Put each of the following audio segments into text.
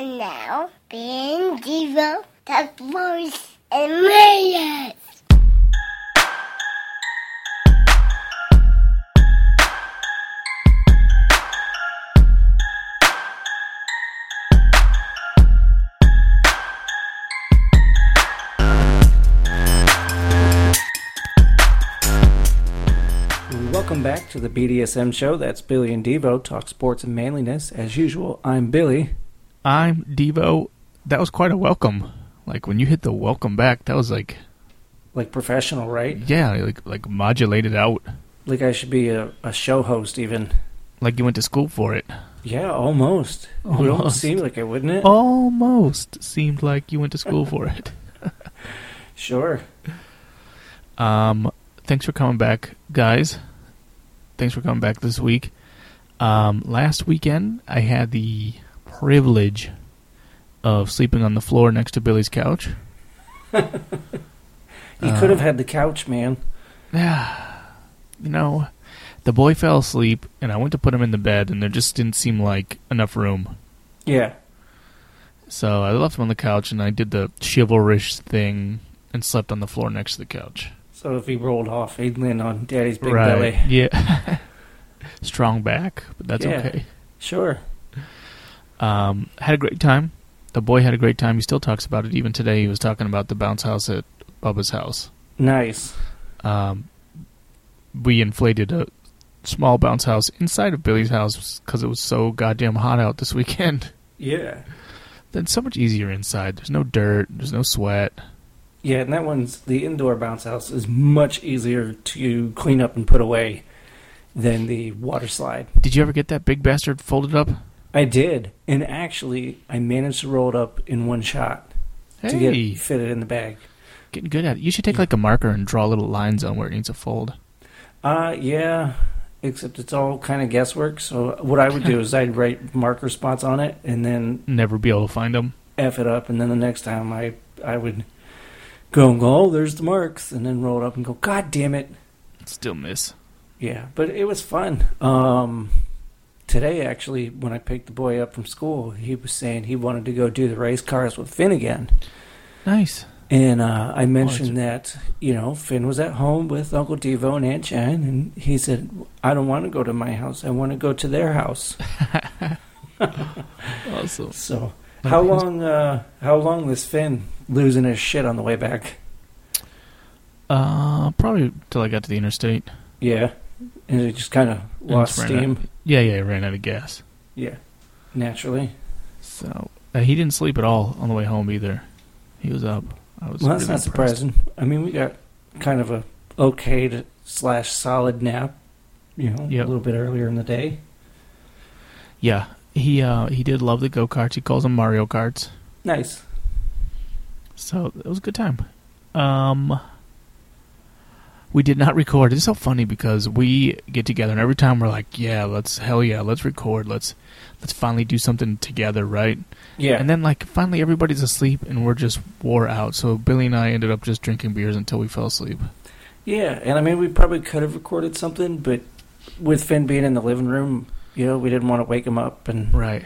And now, Ben Devo, the voice and millions. Welcome back to the BDSM show. That's Billy and Devo talk sports and manliness. As usual, I'm Billy. I'm Devo. That was quite a welcome. Like when you hit the welcome back, that was like Like professional, right? yeah, like like modulated out. Like I should be a, a show host, even. Like you went to school for it. Yeah, almost. It would almost Almost. seem like it, wouldn't it? Almost seemed like you went to school for it. Sure. Um, thanks for coming back, guys. Thanks for coming back this week. Um, last weekend, I had the privilege of sleeping on the floor next to Billy's couch. You Uh, could have had the couch, man. Yeah, you know, the boy fell asleep, and I went to put him in the bed, and there just didn't seem like enough room. Yeah. So I left him on the couch, and I did the chivalrous thing and slept on the floor next to the couch. So if he rolled off, he'd land on Daddy's big right? belly. Yeah. Strong back, but that's Yeah. okay. Sure. Um, had a great time. The boy had a great time. He still talks about it even today. He was talking about the bounce house at Bubba's house. Nice. Um, we inflated a small bounce house inside of Billy's house because it was so goddamn hot out this weekend. Yeah. Then so much easier inside. There's no dirt. There's no sweat. Yeah, and that one's the indoor bounce house is much easier to clean up and put away than the water slide. Did you ever get that big bastard folded up? I did, and actually, I managed to roll it up in one shot to get fit it in the bag. getting good at it. You should take like a marker and draw little lines on where it needs to fold. Uh, yeah, except it's all kind of guesswork. So what I would do is I'd write marker spots on it and then Never be able to find them. f it up, and then the next time I I would go and go, oh, there's the marks, and then roll it up and go, God damn it. Still miss. Yeah, but it was fun. Um, today, actually, when I picked the boy up from school, he was saying he wanted to go do the race cars with Finn again. Nice. And uh, I mentioned that, you know, Finn was at home with Uncle Devo and Aunt Jen, and he said, I don't want to go to my house. I want to go to their house. Awesome. So, how long, uh, how long was Finn losing his shit on the way back? Uh, probably till I got to the interstate. Yeah. And it just kind of lost steam. out- yeah, yeah, ran out of gas. Yeah. Naturally. So uh, he didn't sleep at all on the way home either. He was up. I was. Well, that's really not impressed. surprising. I mean, we got kind of a okay to slash solid nap, you know, Yep. a little bit earlier in the day. Yeah, he uh he did love the go karts. He calls them Mario karts. Nice. So it was a good time. Um, we did not record. It's so funny because we get together and every time we're like, "Yeah, let's hell yeah, let's record. Let's let's finally do something together, right?" Yeah. And then like finally everybody's asleep and we're just wore out. So Billy and I ended up just drinking beers until we fell asleep. yeah, and I mean, we probably could have recorded something, but with Finn being in the living room, you know, we didn't want to wake him up, and Right.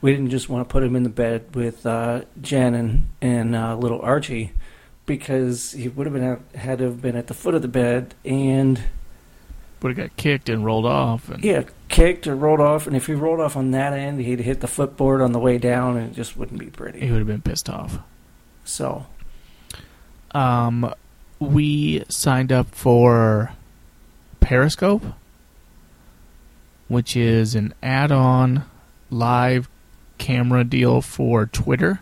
we didn't just want to put him in the bed with uh, Jen and and uh, little Archie, because he would have been at, had to have been at the foot of the bed and Would have got kicked and rolled off and yeah, kicked or rolled off, and if he rolled off on that end, he'd hit the footboard on the way down, and it just wouldn't be pretty. he would have been pissed off. So Um, we signed up for Periscope, which is an add-on live camera deal for Twitter.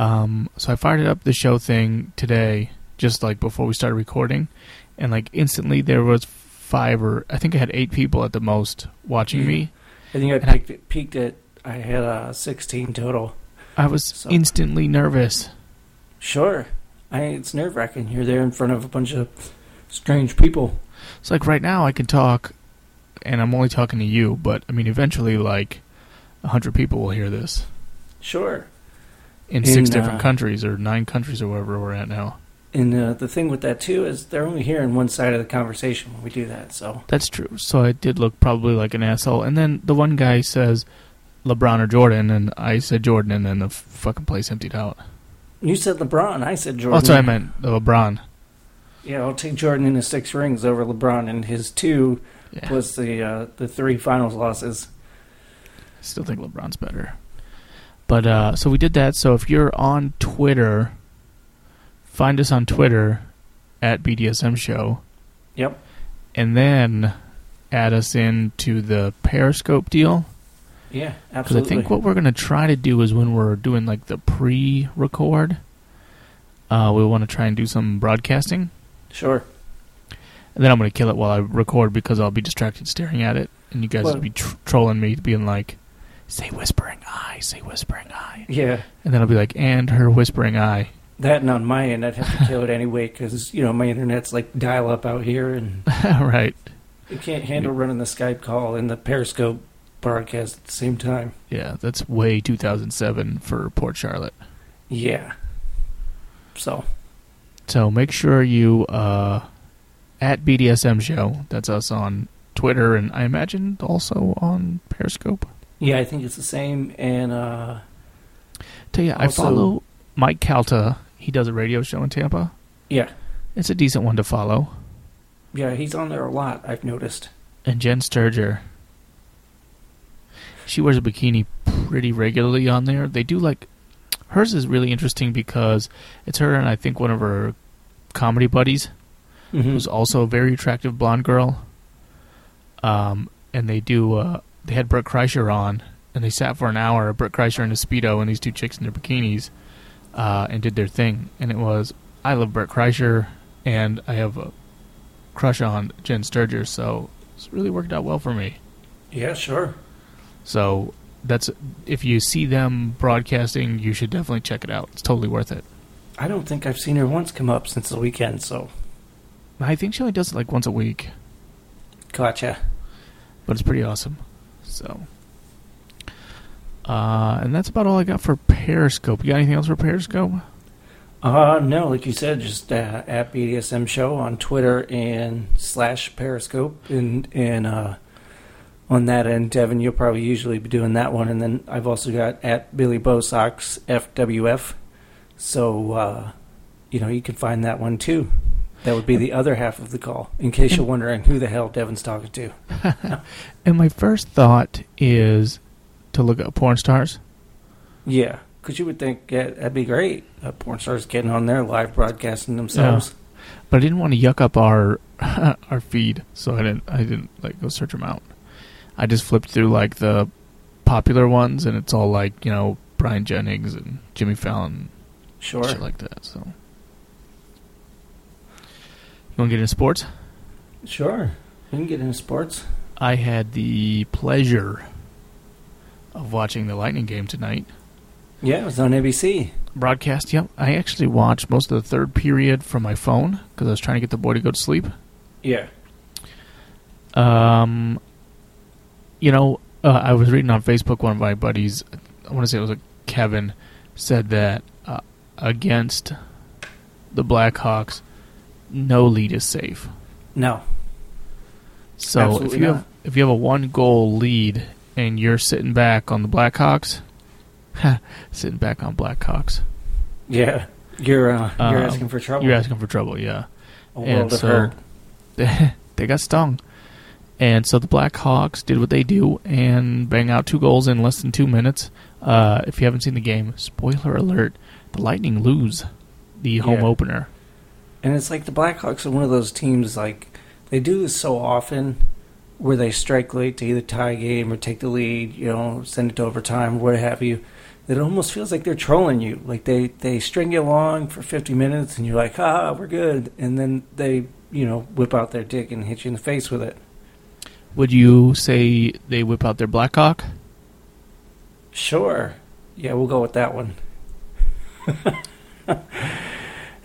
Um, so I fired up the show thing today, just like before we started recording, and like instantly there was five or I think I had eight people at the most watching me. I think I And I- peaked, it, peaked at I had uh, 16 total. I was So- instantly nervous. Sure, I it's nerve wracking. You're there in front of a bunch of strange people. It's like right now I can talk, and I'm only talking to you, but I mean eventually like a hundred people will hear this Sure. In six In, different uh, countries or nine countries or wherever we're at now. And uh, the thing with that too is they're only hearing one side of the conversation when we do that. So That's true. So I did look probably like an asshole. And then the one guy says, LeBron or Jordan, and I said Jordan, and then the fucking place emptied out. You said LeBron. I said Oh, Jordan. that's what I meant. The LeBron. Yeah, I'll take Jordan in his six rings over LeBron and his two Yeah. plus the uh, the three finals losses. I still think LeBron's better. But uh, so we did that. So if you're on Twitter, find us on Twitter at BDSM Show, Yep. and then add us into the Periscope deal. Yeah, absolutely. Because I think what we're gonna try to do is when we're doing like the pre-record, uh, we want to try and do some broadcasting, Sure. and then I'm gonna kill it while I record because I'll be distracted staring at it, and you guys Well- will be tr- trolling me, being like, "Say whispering eye, say whispering eye," Yeah. and then I'll be like, "And her whispering eye." That and on my end, I'd have to kill it anyway because you know my internet's like dial up out here, and right. it can't handle running the Skype call and the Periscope broadcast at the same time. Yeah, that's way 2007 for Port Charlotte. Yeah. So So make sure you uh, at BDSM show. That's us on Twitter and I imagine also on Periscope. Yeah, I think it's the same. And uh, Tell you, I follow Mike Calta. He does a radio show in Tampa. yeah, It's a decent one to follow. yeah, he's on there a lot. I've noticed. And Jen Sterger. She wears a bikini pretty regularly on there. They do like hers is really interesting because it's her and I think one of her comedy buddies. Mhm. who's also a very attractive blonde girl. Um, and they do. Uh, they had Bert Kreischer on, and they sat for an hour. Bert Kreischer in a speedo, and these two chicks in their bikinis, uh, and did their thing. And it was. I love Bert Kreischer, and I have a crush on Jen Sterger, so it's really worked out well for me. Yeah, sure. So that's if you see them broadcasting, you should definitely check it out. It's totally worth it. I don't think I've seen her once come up since the weekend. So I think she only does it like once a week. gotcha. but it's pretty awesome. So, uh, and that's about all I got for Periscope. You got anything else for Periscope? Uh, no, like you said, just uh, at BDSM Show on Twitter and slash Periscope, and and uh, on that end, Devin, you'll probably usually be doing that one, and then I've also got at Billy Bosox FWF, so uh, you know you can find that one too. That would be the other half of the call, in case you're wondering who the hell Devin's talking to. And my first thought is to look at porn stars. Yeah, because you would think yeah, that'd be great. Uh, porn stars getting on there live broadcasting themselves. but I didn't want to yuck up our our feed, so I didn't I didn't like go search them out. I just flipped through like the popular ones, and it's all like you know Brian Jennings and Jimmy Fallon, Sure. shit like that. So, you want to get into sports? Sure. We can get into sports. I had the pleasure of watching the Lightning game tonight. Yeah, it was on ABC. Broadcast, yep. I actually watched most of the third period from my phone because I was trying to get the boy to go to sleep. Yeah. Um, you know, uh, I was reading on Facebook. One of my buddies, I want to say it was a Kevin, said that uh, against the Blackhawks, no lead is safe. No. So Absolutely if you not. have if you have a one goal lead and you're sitting back on the Blackhawks, sitting back on Blackhawks, Yeah. You're uh, you're Um, asking for trouble. you're asking for trouble. Yeah. a and so- they, they got stung. And so the Blackhawks did what they do and bang out two goals in less than two minutes. Uh, if you haven't seen the game, spoiler alert: the Lightning lose the home Yeah. opener. And it's like the Blackhawks are one of those teams like they do this so often where they strike late to either tie a game or take the lead, you know, send it to overtime, what have you. That it almost feels like they're trolling you. Like they, they string you along for 50 minutes and you're like, ah, we're good. And then they, you know, whip out their dick and hit you in the face with it. Would you say they whip out their Blackhawk? Sure. Yeah, we'll go with that one.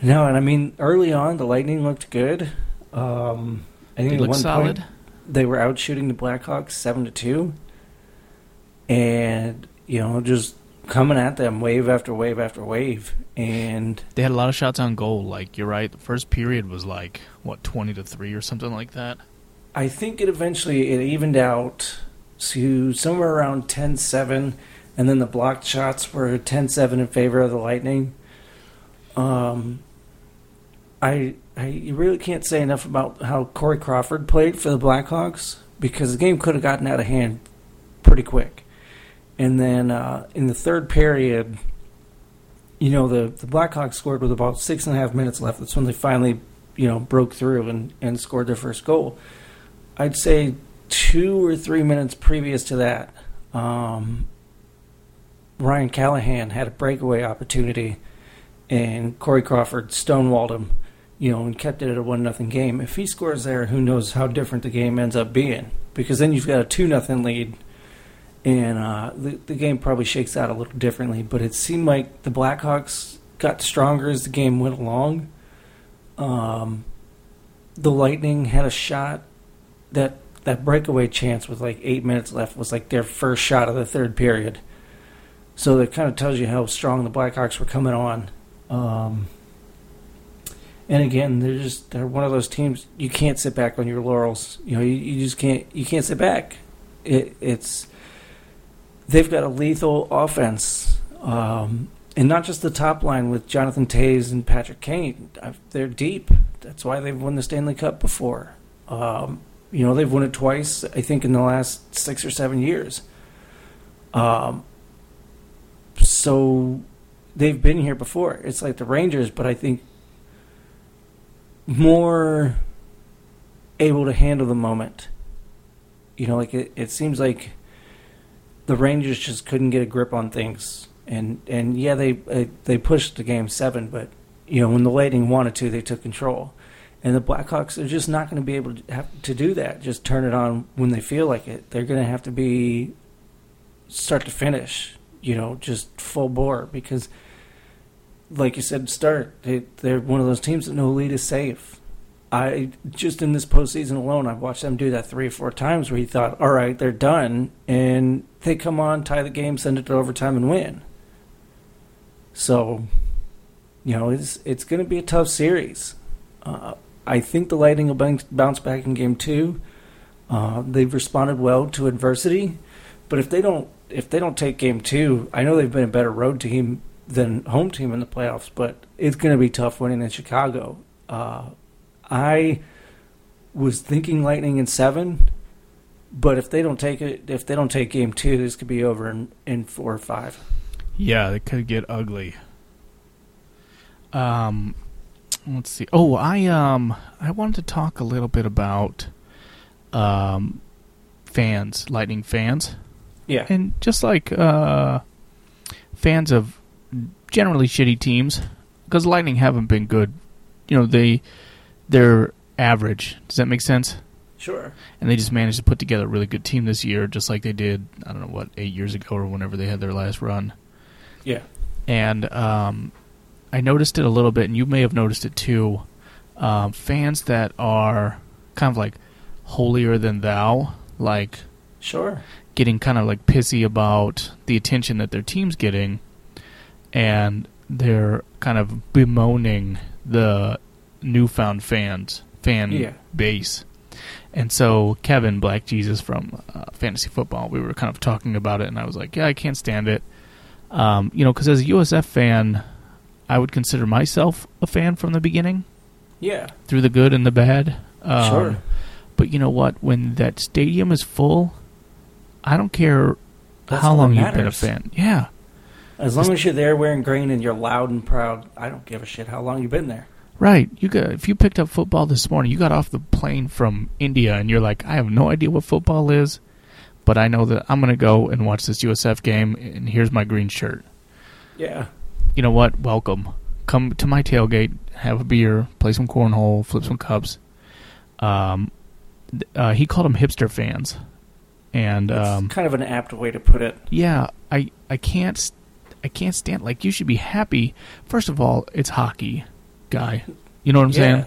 no, and I mean, early on, the Lightning looked good. Um, I think They at one solid. point they were out shooting the Blackhawks seven to two, and you know, just coming at them wave after wave after wave, and They had a lot of shots on goal. Like you're right, the first period was like what twenty to three or something like that. I think it eventually it evened out to somewhere around 10-7, and then the blocked shots were 10-7 in favor of the Lightning. Um, I I really can't say enough about how Corey Crawford played for the Blackhawks because the game could have gotten out of hand pretty quick. And then uh, in the third period, you know the the Blackhawks scored with about six and a half minutes left. That's when they finally you know broke through and, and scored their first goal. I'd say two or three minutes previous to that, um, Ryan Callahan had a breakaway opportunity, and Corey Crawford stonewalled him, you know, and kept it at a one nothing game. If he scores there, who knows how different the game ends up being? Because then you've got a two nothing lead, and uh, the the game probably shakes out a little differently. But it seemed like the Blackhawks got stronger as the game went along. Um, the Lightning had a shot that that breakaway chance with like eight minutes left was like their first shot of the third period. So that kind of tells you how strong the Blackhawks were coming on. Um, and again, they're just they're one of those teams you can't sit back on your laurels. You know, you, you just can't you can't sit back. It, it's they've got a lethal offense, um, and not just the top line with Jonathan Toews and Patrick Kane. They're deep. That's why they've won the Stanley Cup before. Um, you know, they've won it twice. I think in the last six or seven years. Um, so they've been here before. It's like the Rangers, but I think more able to handle the moment. You know, like it, it seems like the Rangers just couldn't get a grip on things, and and yeah, they uh, they pushed the game seven, but you know when the Lightning wanted to, they took control, and the Blackhawks are just not going to be able to have to do that. Just turn it on when they feel like it. They're going to have to be start to finish, you know, just full bore because like you said, start. They, they're one of those teams that no lead is safe. I just in this postseason alone, I've watched them do that three or four times where you thought, all right, they're done, and they come on, tie the game, send it to overtime, and win. So, you know, it's it's going to be a tough series. Uh, I think the Lightning will bounce back in game two. Uh, they've responded well to adversity, but if they don't if they don't take game two, I know they've been a better road team than home team in the playoffs, but it's going to be tough winning in Chicago. Uh, I was thinking Lightning in seven, but if they don't take it, if they don't take game two, this could be over in, in four or five. Yeah, it could get ugly. Um, let's see. Oh, I um, I wanted to talk a little bit about um, fans, Lightning fans. Yeah, and just like uh, fans of generally shitty teams because Lightning haven't been good. You know, they they're average. Does that make sense? Sure. And they just managed to put together a really good team this year, just like they did. I don't know what eight years ago or whenever they had their last run. Yeah. And um, I noticed it a little bit, and you may have noticed it too. Um, fans that are kind of like holier than thou, like sure, getting kind of like pissy about the attention that their team's getting and they're kind of bemoaning the newfound fans fan yeah. base. And so Kevin Black Jesus from uh, Fantasy Football, we were kind of talking about it, and I was like, "Yeah, I can't stand it." Um, you know, because as a USF fan, I would consider myself a fan from the beginning. Yeah, through the good and the bad. Um, sure. But you know what? When that stadium is full, I don't care That's how long you've been a fan. Yeah, as long as you're there wearing green and you're loud and proud, I don't give a shit how long you've been there. Right. You got if you picked up football this morning, you got off the plane from India and you're like, I have no idea what football is, but I know that I'm going to go and watch this USF game and here's my green shirt. Yeah. You know what? Welcome. Come to my tailgate, have a beer, play some cornhole, flip some cups. Um uh, he called them hipster fans. And um, kind of an apt way to put it. Yeah, I I can't I can't stand. Like you should be happy. First of all, it's hockey, guy. You know what I'm yeah. saying?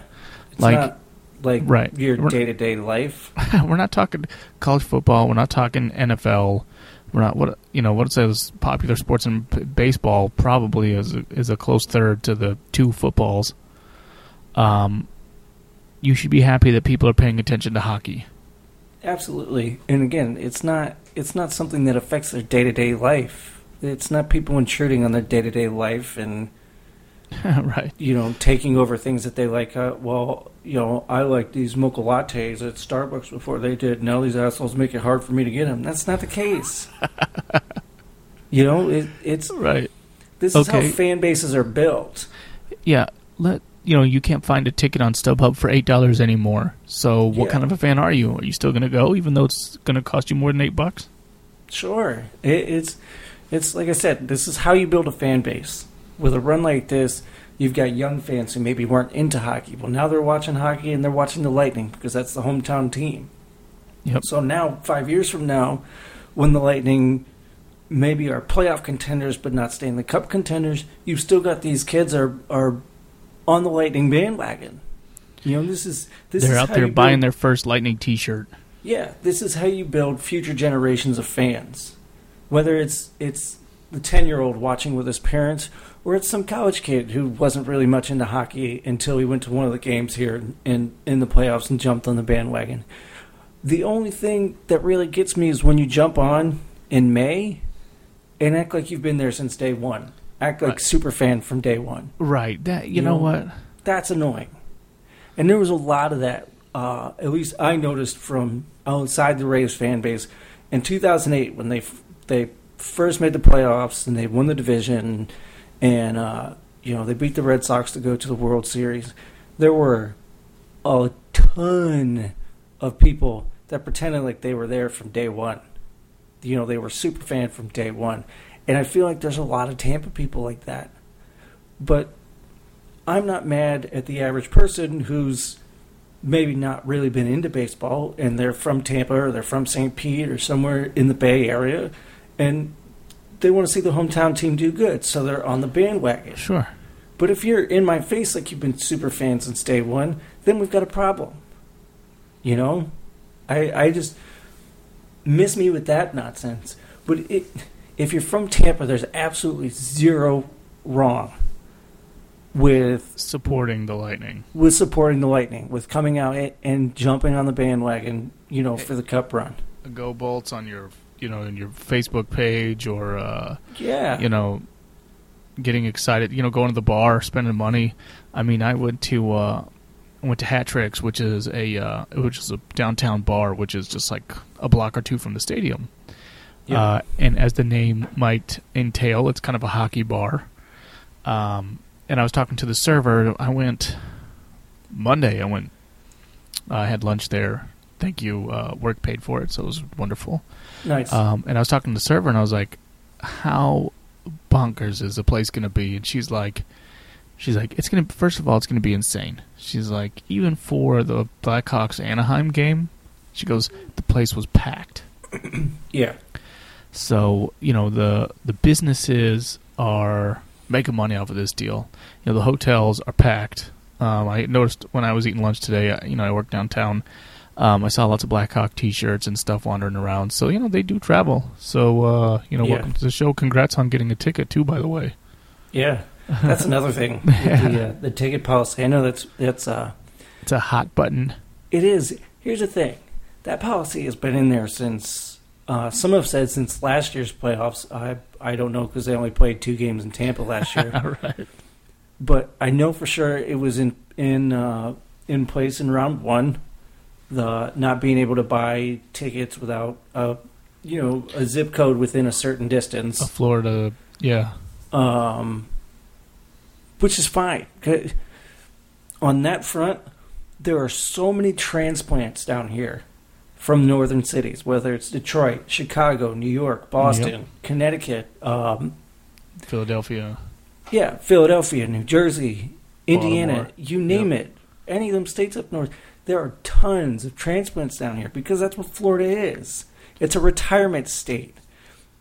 It's like like right. your day to day life. we're not talking college football. We're not talking NFL. We're not what you know. What it says popular sports and baseball probably is a, is a close third to the two footballs. Um, you should be happy that people are paying attention to hockey. Absolutely. And again, it's not it's not something that affects their day to day life. It's not people intruding on their day to day life and right. you know taking over things that they like. Uh, well, you know, I like these mocha lattes at Starbucks before they did. Now these assholes make it hard for me to get them. That's not the case. you know, it, it's Right. this is how fan bases are built. Yeah. Let you know you can't find a ticket on StubHub for eight dollars anymore. So what Yeah. kind of a fan are you? Are you still going to go, even though it's going to cost you more than eight bucks? Sure, it, it's it's like I said. This is how you build a fan base. With a run like this, you've got young fans who maybe weren't into hockey. Well, now they're watching hockey and they're watching the Lightning because that's the hometown team. Yep. So now, five years from now, when the Lightning maybe are playoff contenders but not Stanley Cup contenders, you've still got these kids are are on the Lightning bandwagon. You know, this is this They're is out there buying build- their first Lightning T-shirt. yeah, this is how you build future generations of fans. Whether it's it's the ten year old watching with his parents, or it's some college kid who wasn't really much into hockey until he went to one of the games here in in the playoffs and jumped on the bandwagon. The only thing that really gets me is when you jump on in May and act like you've been there since day one. Act like Right. super fan from day one Right. That you, You know, know, what? that's annoying. And there was a lot of that. Uh, at least I noticed from outside the Rays fan base in 2008 when they f- they first made the playoffs and they won the division, and uh, you know they beat the Red Sox to go to the World Series. There were a ton of people that pretended like they were there from day one. You know they were super fan from day one, and I feel like there's a lot of Tampa people like that. But I'm not mad at the average person who's maybe not really been into baseball and they're from Tampa or they're from St. Pete or somewhere in the Bay Area and they want to see the hometown team do good, so they're on the bandwagon. Sure. But if you're in my face like you've been super fan since day one, then we've got a problem. You know? I I just miss me with that nonsense. But it, if you're from Tampa, there's absolutely zero wrong with Supporting the Lightning. with supporting the Lightning, with coming out and jumping on the bandwagon, you know, for the cup run. Go Bolts on your you know in your Facebook page or uh, Yeah. you know getting excited. You know going to the bar, spending money. I mean, I went to uh, went to Hat Tricks, which is a uh, which is a downtown bar, which is just like a block or two from the stadium. Yeah. Uh, and as the name might entail, it's kind of a hockey bar. Um, and I was talking to the server. I went Monday. I went. I had lunch there. Thank you. Uh, work paid for it, so it was wonderful. Nice. Um, and I was talking to the server, and I was like, "How bonkers is the place going to be?" And she's like, "She's like, it's going to. First of all, it's going to be insane." She's like, "Even for the Blackhawks Anaheim game, she goes, the place was packed." yeah. So you know the the businesses are making money off of this deal. You know the hotels are packed. Um, I noticed when I was eating lunch today. You know I work downtown. Um, I saw lots of Blackhawk T-shirts and stuff wandering around. So you know they do travel. So uh, you know Yeah. welcome to the show. Congrats on getting a ticket too, by the way. Yeah. That's another thing. with the, uh, the ticket policy. I know that's that's uh It's a hot button. It is. Here's the thing. That policy has been in there since. Uh, some have said since last year's playoffs. I I don't know because they only played two games in Tampa last year. right. but I know for sure it was in in uh, in place in round one. The not being able to buy tickets without a you know a zip code within a certain distance. A Florida. Yeah. um, which is fine. On that front, there are so many transplants down here from northern cities, whether it's Detroit, Chicago, New York, Boston, Connecticut, um, Philadelphia. yeah, Philadelphia, New Jersey, Indiana, Baltimore. you name it. Any of them states up north, there are tons of transplants down here because that's what Florida is. It's a retirement state.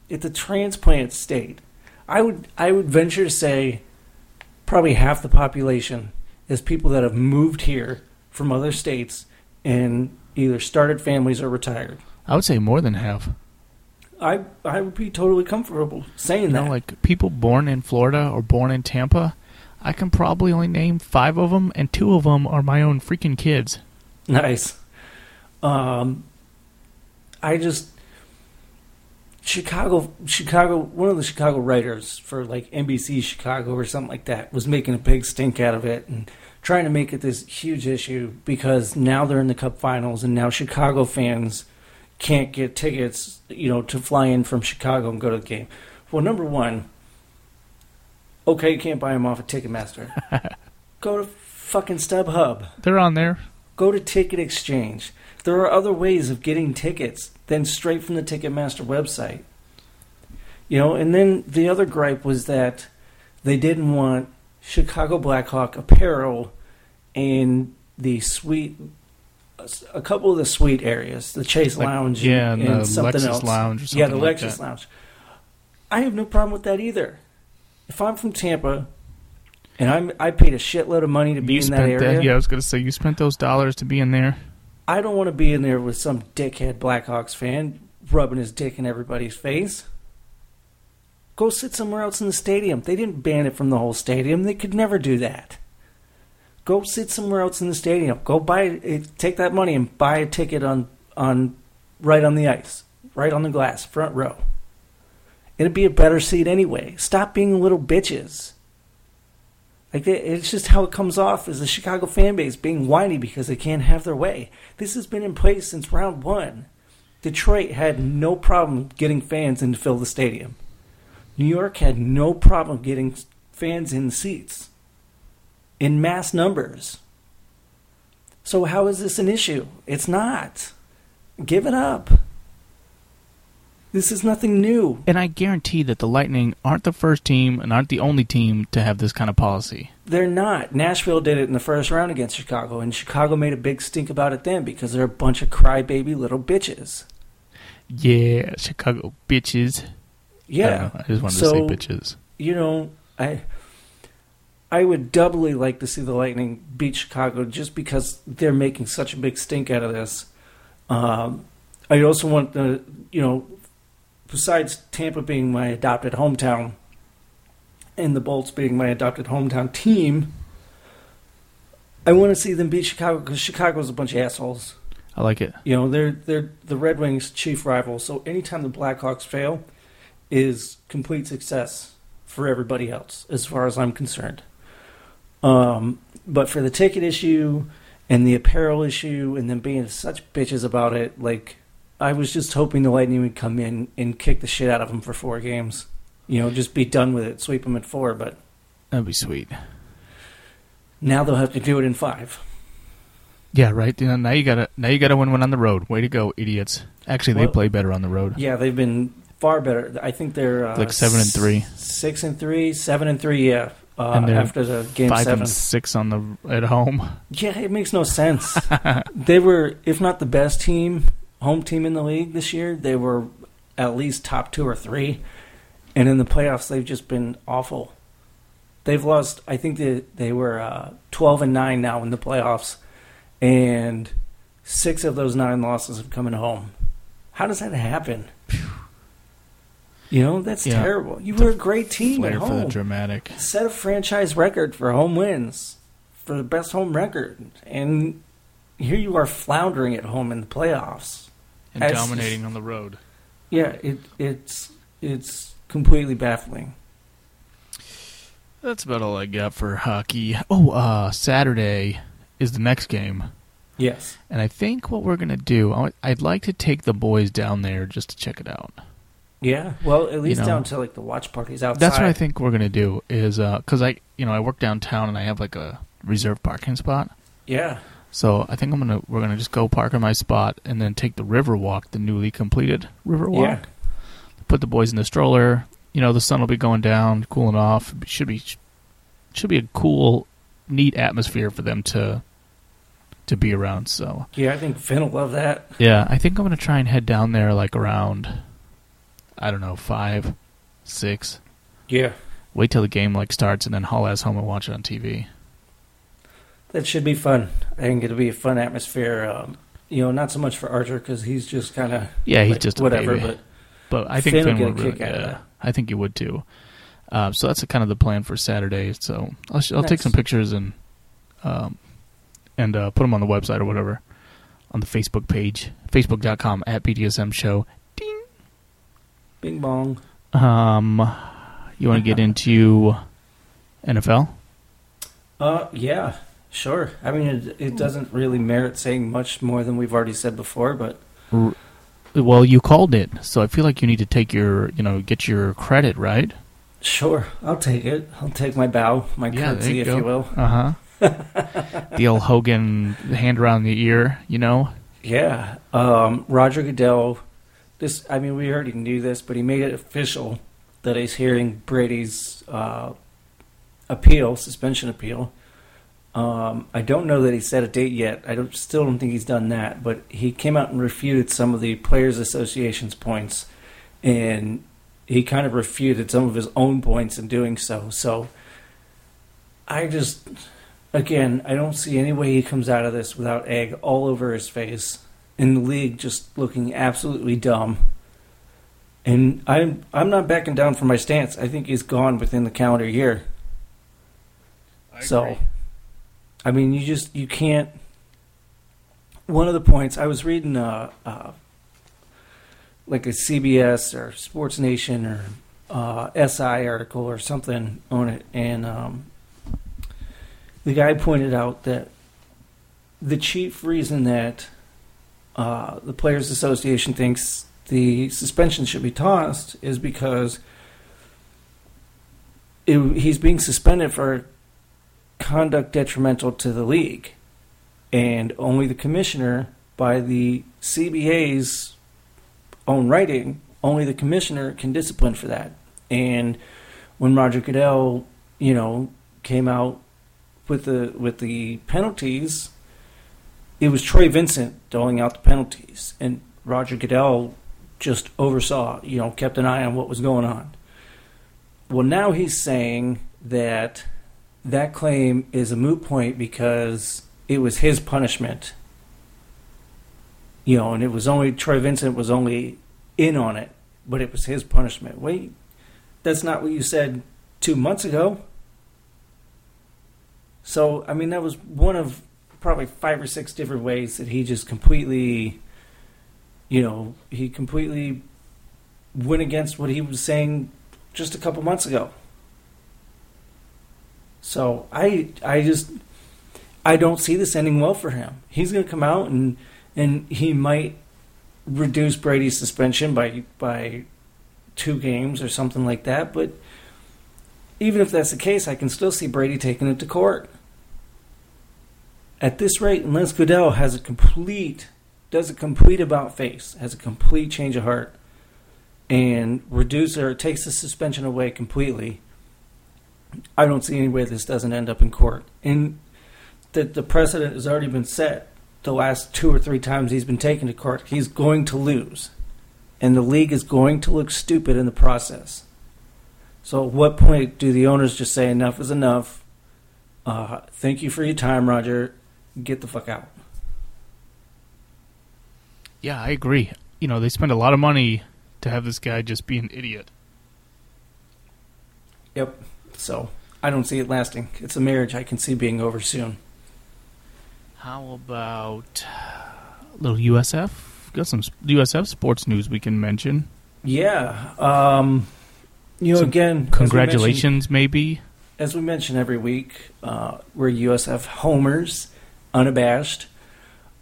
It's a transplant state. I would I would venture to say probably half the population is people that have moved here from other states and either started families or retired. I would say more than half. I I would be totally comfortable saying You that. know, like people born in Florida or born in Tampa, I can probably only name five of them, and two of them are my own freaking kids. Nice. Um, I just Chicago, Chicago. One of the Chicago writers for like NBC Chicago or something like that was making a big stink out of it and trying to make it this huge issue because now they're in the Cup Finals and now Chicago fans can't get tickets, you know, to fly in from Chicago and go to the game. Well, number one, okay, you can't buy them off of Ticketmaster. go to fucking StubHub. They're on there. Go to Ticket Exchange. There are other ways of getting tickets than straight from the Ticketmaster website. You know, and then the other gripe was that they didn't want Chicago Blackhawk apparel in the suite, a couple of the suite areas, the Chase Like- Lounge, yeah, and, and something Lexus else. Lounge or yeah, the like Lexus that. Lounge. I have no problem with that either. If I'm from Tampa, and I'm I paid a shitload of money to be you in that area, that. Yeah, I was gonna say you spent those dollars to be in there. I don't want to be in there with some dickhead Blackhawks fan rubbing his dick in everybody's face. Go sit somewhere else in the stadium. They didn't ban it from the whole stadium. They could never do that. Go sit somewhere else in the stadium. Go buy it, take that money and buy a ticket on on right on the ice, right on the glass, front row. It'd be a better seat anyway. Stop being little bitches. Like it- it's just how it comes off as the Chicago fan base being whiny because they can't have their way. This has been in place since round one. Detroit had no problem getting fans in to fill the stadium. New York had no problem getting fans in seats in mass numbers. So how is this an issue? It's not. Give it up. This is nothing new. And I guarantee that the Lightning aren't the first team and aren't the only team to have this kind of policy. They're not. Nashville did it in the first round against Chicago, and Chicago made a big stink about it then because they're a bunch of crybaby little bitches. Yeah, Chicago bitches. Yeah. know, I just wanted So- to say bitches. you know, I I would doubly like to see the Lightning beat Chicago just because they're making such a big stink out of this. Um, I also want the you know, besides Tampa being my adopted hometown and the Bolts being my adopted hometown team, I want to see them beat Chicago because Chicago's a bunch of assholes. I like it. You know, they're they're the Red Wings' chief rival. So anytime the Blackhawks fail, is complete success for everybody else, as far as I'm concerned. Um, but for the ticket issue and the apparel issue, and them being such bitches about it, like I was just hoping the Lightning would come in and kick the shit out of them for four games. You know, just be done with it, sweep them at four. But That'd be sweet. now they'll have to do it in five. Yeah, right. You know, now you gotta now you gotta win one on the road. Way to go, idiots! Actually, they Well- play better on the road. Yeah, they've been far better. I think they're uh, Like seven and three. six and three, seven and three. Yeah, uh, And after the game Five seven. and six on the at home. Yeah, it makes no sense. they were, if not the best team, home team in the league this year. They were at least top two or three, and in the playoffs, they've just been awful. They've lost. I think they they were uh, twelve and nine now in the playoffs, and six of those nine losses have come at home. How does that happen? You know that's Yeah. terrible. You were a great team at the home dramatic. set a franchise record for home wins, for the best home record, and here you are floundering at home in the playoffs. And That's dominating on the road. Yeah, it it's it's completely baffling. That's about all I got for hockey. Oh, uh, Saturday is the next game, Yes. and I think what we're gonna do, I- I'd like to take the boys down there just to check it out. Yeah. Well, at least know. down to like the watch parties outside. That's what I think we're gonna do. Is because I, you know, I work downtown and I have like a reserved parking spot. Yeah. So I think I'm gonna we're gonna just go park in my spot and then take the river walk, the newly completed river walk. Yeah. Put the boys in the stroller. You know, the sun will be going down, cooling off. It should be should be a cool, neat atmosphere for them to to be around. So Yeah, I think Finn will love that. yeah, I think I'm gonna try and head down there like around, I don't know, five, six. Yeah. Wait till the game like starts and then haul ass home and watch it on TV. That should be fun. I think it'll be a fun atmosphere. Um, you know, not so much for Archer because he's just kind of Yeah, he's just a whatever. baby. But But I think Finn will Finn, get a would really, kick out of that. I think you would too. Um, so that's kind of the plan for Saturday. So I'll, I'll take some pictures and um, and uh, put them on the website or whatever. on the Facebook page, facebook.com at BDSM show. Ding. Bing bong. Um, you want to get into NFL? Uh, yeah, sure. I mean, it, it doesn't really merit saying much more than we've already said before, but R- Well, you called it, so I feel like you need to take your, you know, get your credit, right? sure, I'll take it. I'll take my bow, my Yeah, curtsy, you if go. you will. Uh huh. the old Hogan hand around the ear, you know? Yeah, um, Roger Goodell. This, I mean, we already knew this, but he made it official that he's hearing Brady's uh, appeal, suspension appeal. Um, I don't know that he set a date yet. I don't, still don't think he's done that, but he came out and refuted some of the Players Association's points, and he kind of refuted some of his own points in doing so. So, I just, again, I don't see any way he comes out of this without egg all over his face, in the league just looking absolutely dumb. And I'm I'm not backing down from my stance. I think he's gone within the calendar year. so, I mean, you just you can't. One of the points I was reading, uh, uh, like a CBS or Sports Nation or uh, SI article or something on it, and um, the guy pointed out that the chief reason that uh, the Players Association thinks the suspension should be tossed is because it, he's being suspended for conduct detrimental to the league, and only the commissioner, by the CBA's own writing, only the commissioner can discipline for that. And when Roger Goodell, you know, came out with the with the penalties, it was Troy Vincent doling out the penalties, and Roger Goodell just oversaw, you know, kept an eye on what was going on. Well, now he's saying that that claim is a moot point because it was his punishment. You know, and it was only Troy Vincent was only in on it, but it was his punishment. Wait, that's not what you said two months ago. So, I mean, that was one of probably five or six different ways that he just completely, you know, he completely went against what he was saying just a couple months ago. So I, I just, I don't see this ending well for him. He's going to come out and and he might reduce Brady's suspension by by two games or something like that. But even if that's the case, I can still see Brady taking it to court. At this rate, unless Goodell has a complete, does a complete about face, has a complete change of heart, and reduces or takes the suspension away completely, I don't see any way this doesn't end up in court. And that the precedent has already been set. The last two or three times he's been taken to court, he's going to lose, and the league is going to look stupid in the process. So, at what point do the owners just say enough is enough? Uh, thank you for your time, Roger. Get the fuck out. Yeah, I agree. You know, they spend a lot of money to have this guy just be an idiot. Yep. So I don't see it lasting. It's a marriage I can see being over soon. How about a little USF? Got some USF sports news we can mention. Yeah. Um, you know, Some again, Congratulations, maybe. As we mention every week, uh, we're USF homers, unabashed.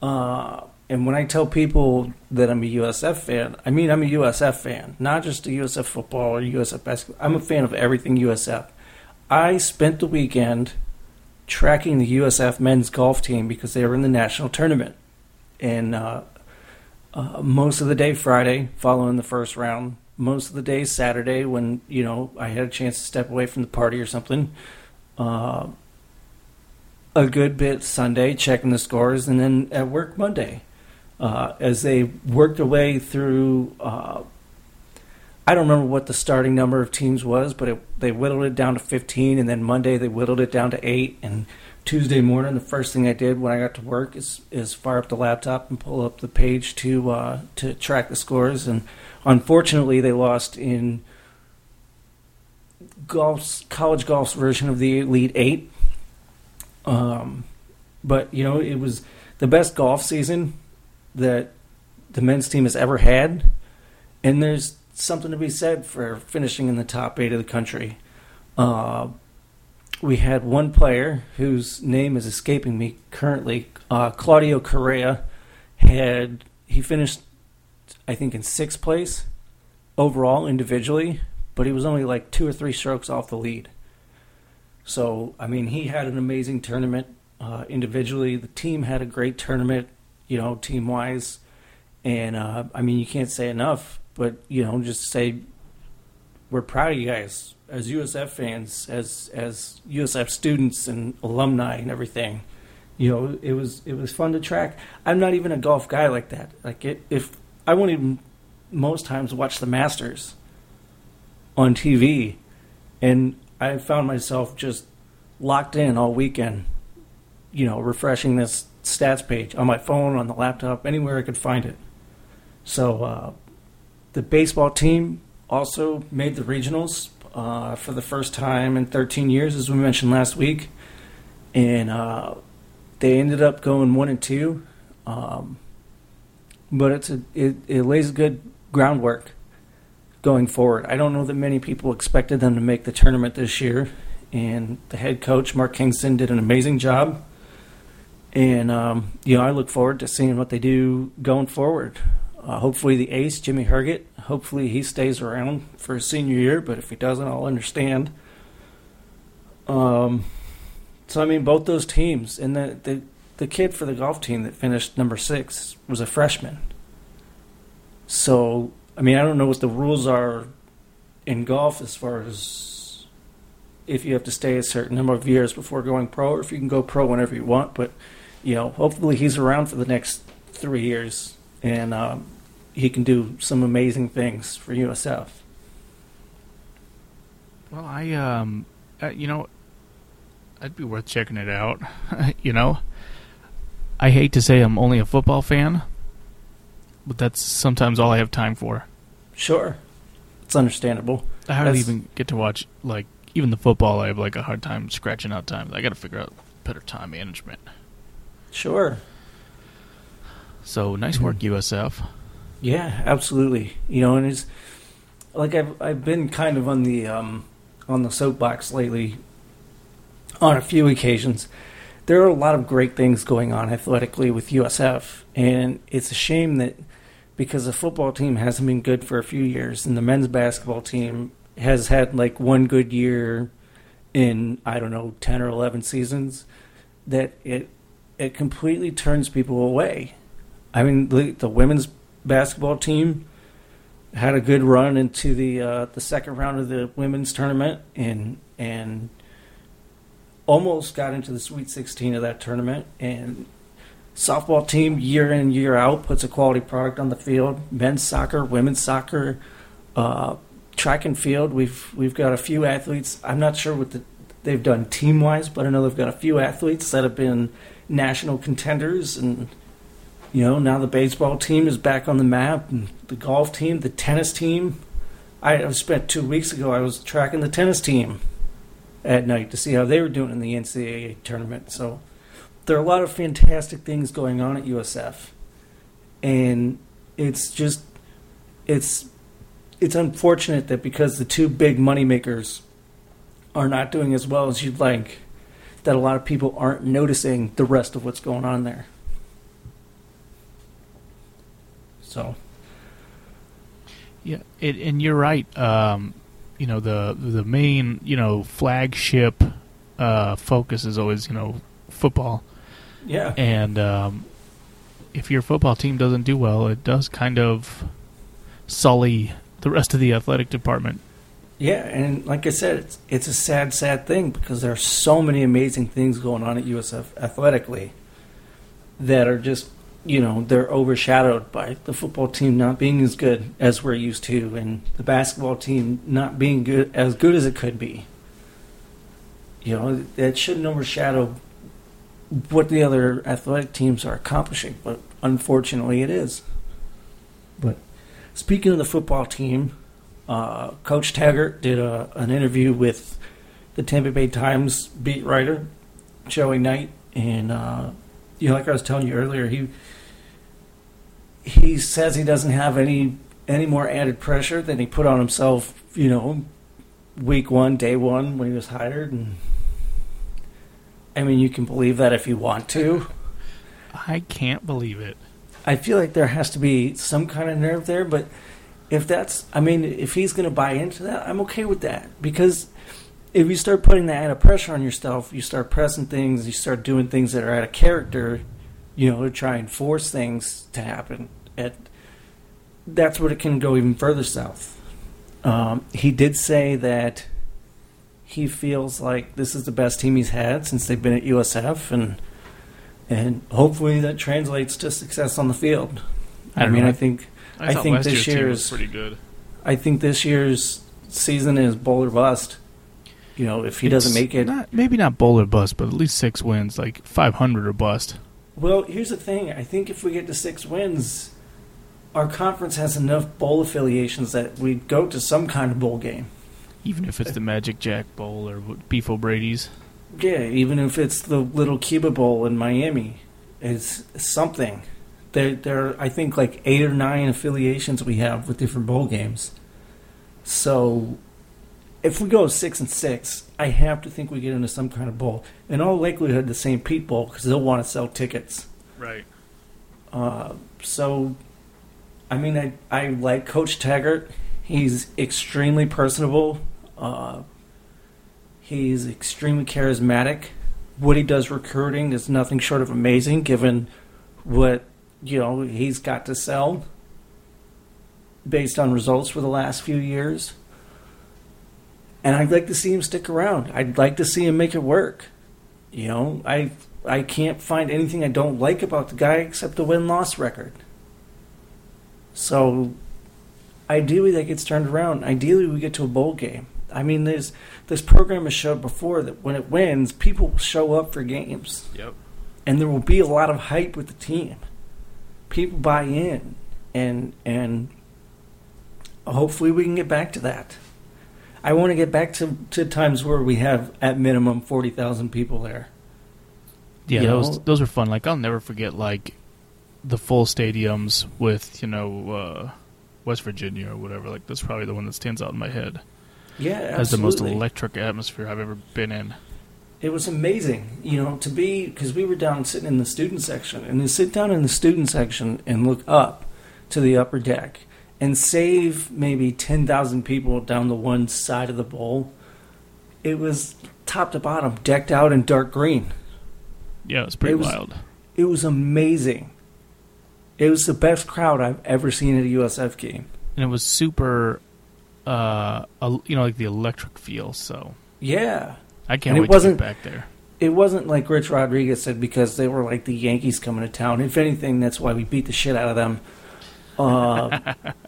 Uh, and when I tell people that I'm a USF fan, I mean I'm a USF fan, not just a USF football or USF basketball. I'm a fan of everything USF. I spent the weekend tracking the USF men's golf team because they were in the national tournament. And uh, uh, most of the day Friday, following the first round, most of the day Saturday when you know I had a chance to step away from the party or something. Uh, a good bit Sunday, checking the scores, and then at work Monday, uh, as they worked their way through. I don't remember what the starting number of teams was, but it, they whittled it down to 15, and then Monday they whittled it down to eight. And Tuesday morning, the first thing I did when I got to work is is fire up the laptop and pull up the page to uh, to track the scores. And unfortunately, they lost in golf's college golf's version of the Elite Eight. Um, but you know, it was the best golf season that the men's team has ever had, and there's something to be said for finishing in the top eight of the country. Uh, we had one player whose name is escaping me currently, uh, Claudio Correa, had he finished, I think, in sixth place overall individually, but he was only like two or three strokes off the lead. So, I mean, he had an amazing tournament uh, individually. The team had a great tournament, you know, team wise. And, uh, I mean, you can't say enough, but, you know, just say we're proud of you guys as USF fans, as as USF students and alumni and everything. You know, it was it was fun to track. I'm not even a golf guy like that. Like it, if I won't even most times watch the Masters on TV, and I found myself just locked in all weekend. You know, refreshing this stats page on my phone, on the laptop, anywhere I could find it. So uh, the baseball team also made the regionals uh, for the first time in 13 years, as we mentioned last week, and uh, they ended up going one and two. Um, but it's a, it, it lays good groundwork going forward. I don't know that many people expected them to make the tournament this year, and the head coach Mark Kingston did an amazing job. And um, you know, I look forward to seeing what they do going forward. Uh, hopefully, the ace Jimmy Herget. Hopefully, he stays around for his senior year. But if he doesn't, I'll understand. Um, so I mean, both those teams, and the, the the kid for the golf team that finished number six was a freshman. So I mean, I don't know what the rules are in golf as far as if you have to stay a certain number of years before going pro, or if you can go pro whenever you want. But you know, hopefully he's around for the next three years, and um, he can do some amazing things for USF. Well, I um, uh, you know, I'd be worth checking it out. you know, I hate to say I'm only a football fan, but that's sometimes all I have time for. Sure, it's understandable. I hardly That's- even get to watch like even the football. I have like a hard time scratching out time. I got to figure out better time management. Sure. So nice work, USF. Yeah, absolutely. You know, and it's like I've I've been kind of on the um, on the soapbox lately on a few occasions. There are a lot of great things going on athletically with USF, and it's a shame that because the football team hasn't been good for a few years, and the men's basketball team has had like one good year in I don't know ten or eleven seasons, that it it completely turns people away. I mean, the, the women's basketball team had a good run into the uh, the second round of the women's tournament and and almost got into the Sweet 16 of that tournament. And softball team year in year out puts a quality product on the field. Men's soccer, women's soccer, uh, track and field. We've we've got a few athletes. I'm not sure what the, they've done team wise, but I know they've got a few athletes that have been national contenders and you know, now the baseball team is back on the map, and the golf team, the tennis team. I, spent two weeks ago. I was tracking the tennis team at night to see how they were doing in the NCAA tournament. So there are a lot of fantastic things going on at USF, and it's just it's it's unfortunate that because the two big moneymakers are not doing as well as you'd like, that a lot of people aren't noticing the rest of what's going on there. So, Yeah, it, and you're right. Um, you know the the main you know flagship uh, focus is always you know football, yeah. and um, if your football team doesn't do well, it does kind of sully the rest of the athletic department. Yeah, and like I said, it's it's a sad, sad thing because there are so many amazing things going on at USF athletically that are just you know they're overshadowed by the football team not being as good as we're used to, and the basketball team not being good as good as it could be. You know that shouldn't overshadow what the other athletic teams are accomplishing, but unfortunately, it is. But speaking of the football team, uh, Coach Taggart did a, an interview with the Tampa Bay Times beat writer Joey Knight, and uh, you know, like I was telling you earlier, he he says he doesn't have any any more added pressure than he put on himself. You know, week one, day one when he was hired, and I mean, you can believe that if you want to. I can't believe it. I feel like there has to be some kind of nerve there, but if that's, I mean, if he's going to buy into that, I'm okay with that because if you start putting that added pressure on yourself, you start pressing things, you start doing things that are out of character, you know, to try and force things to happen. At that's what it can go even further south. Um, he did say that he feels like this is the best team he's had since they've been at USF, and and hopefully that translates to success on the field. I, don't mean, know. I think I thought think this year's team year's pretty good. I think this year's season is bowl or bust. You know, if he doesn't make it, not, maybe not bowl or bust, but at least six wins, like 500 or bust. Well, here's the thing. I think if we get to six wins, our conference has enough bowl affiliations that we'd go to some kind of bowl game. Even if it's the Magic Jack Bowl or Beef O'Brady's. Yeah, even if it's the little Cuba Bowl in Miami, it's something. There, there are, I think, like eight or nine affiliations we have with different bowl games. So, if we go six and six, I have to think we get into some kind of bowl. In all likelihood, the. Pete Bowl because they'll want to sell tickets. Right. Uh, so, I mean, I, I like Coach Taggart. He's extremely personable. Uh, he's extremely charismatic. What he does recruiting is nothing short of amazing, given what you know he's got to sell based on results for the last few years. And I'd like to see him stick around. I'd like to see him make it work. You know, I I can't find anything I don't like about the guy except the win loss record. So ideally that gets turned around. Ideally we get to a bowl game. I mean there's this program has showed before that when it wins, people will show up for games. Yep. And there will be a lot of hype with the team. People buy in and and hopefully we can get back to that. I want to get back to, to times where we have at minimum forty thousand people there. Yeah, You those know? those are fun. Like I'll never forget like the full stadiums with you know uh, West Virginia or whatever. Like that's probably the one that stands out in my head Yeah, as the most electric atmosphere I've ever been in. it was amazing, you know, to be because we were down sitting in the student section, and to sit down in the student section and look up to the upper deck and save maybe ten thousand people down the one side of the bowl. It was top to bottom, decked out in dark green. Yeah, it's pretty It was- pretty wild. It was amazing. It was the best crowd I've ever seen at a USF game. And it was super, uh, you know, like the electric feel. So Yeah, I can't And it wasn't- to get back there. it wasn't like Rich Rodriguez said because they were like the Yankees coming to town. If anything, that's why we beat the shit out of them. Uh,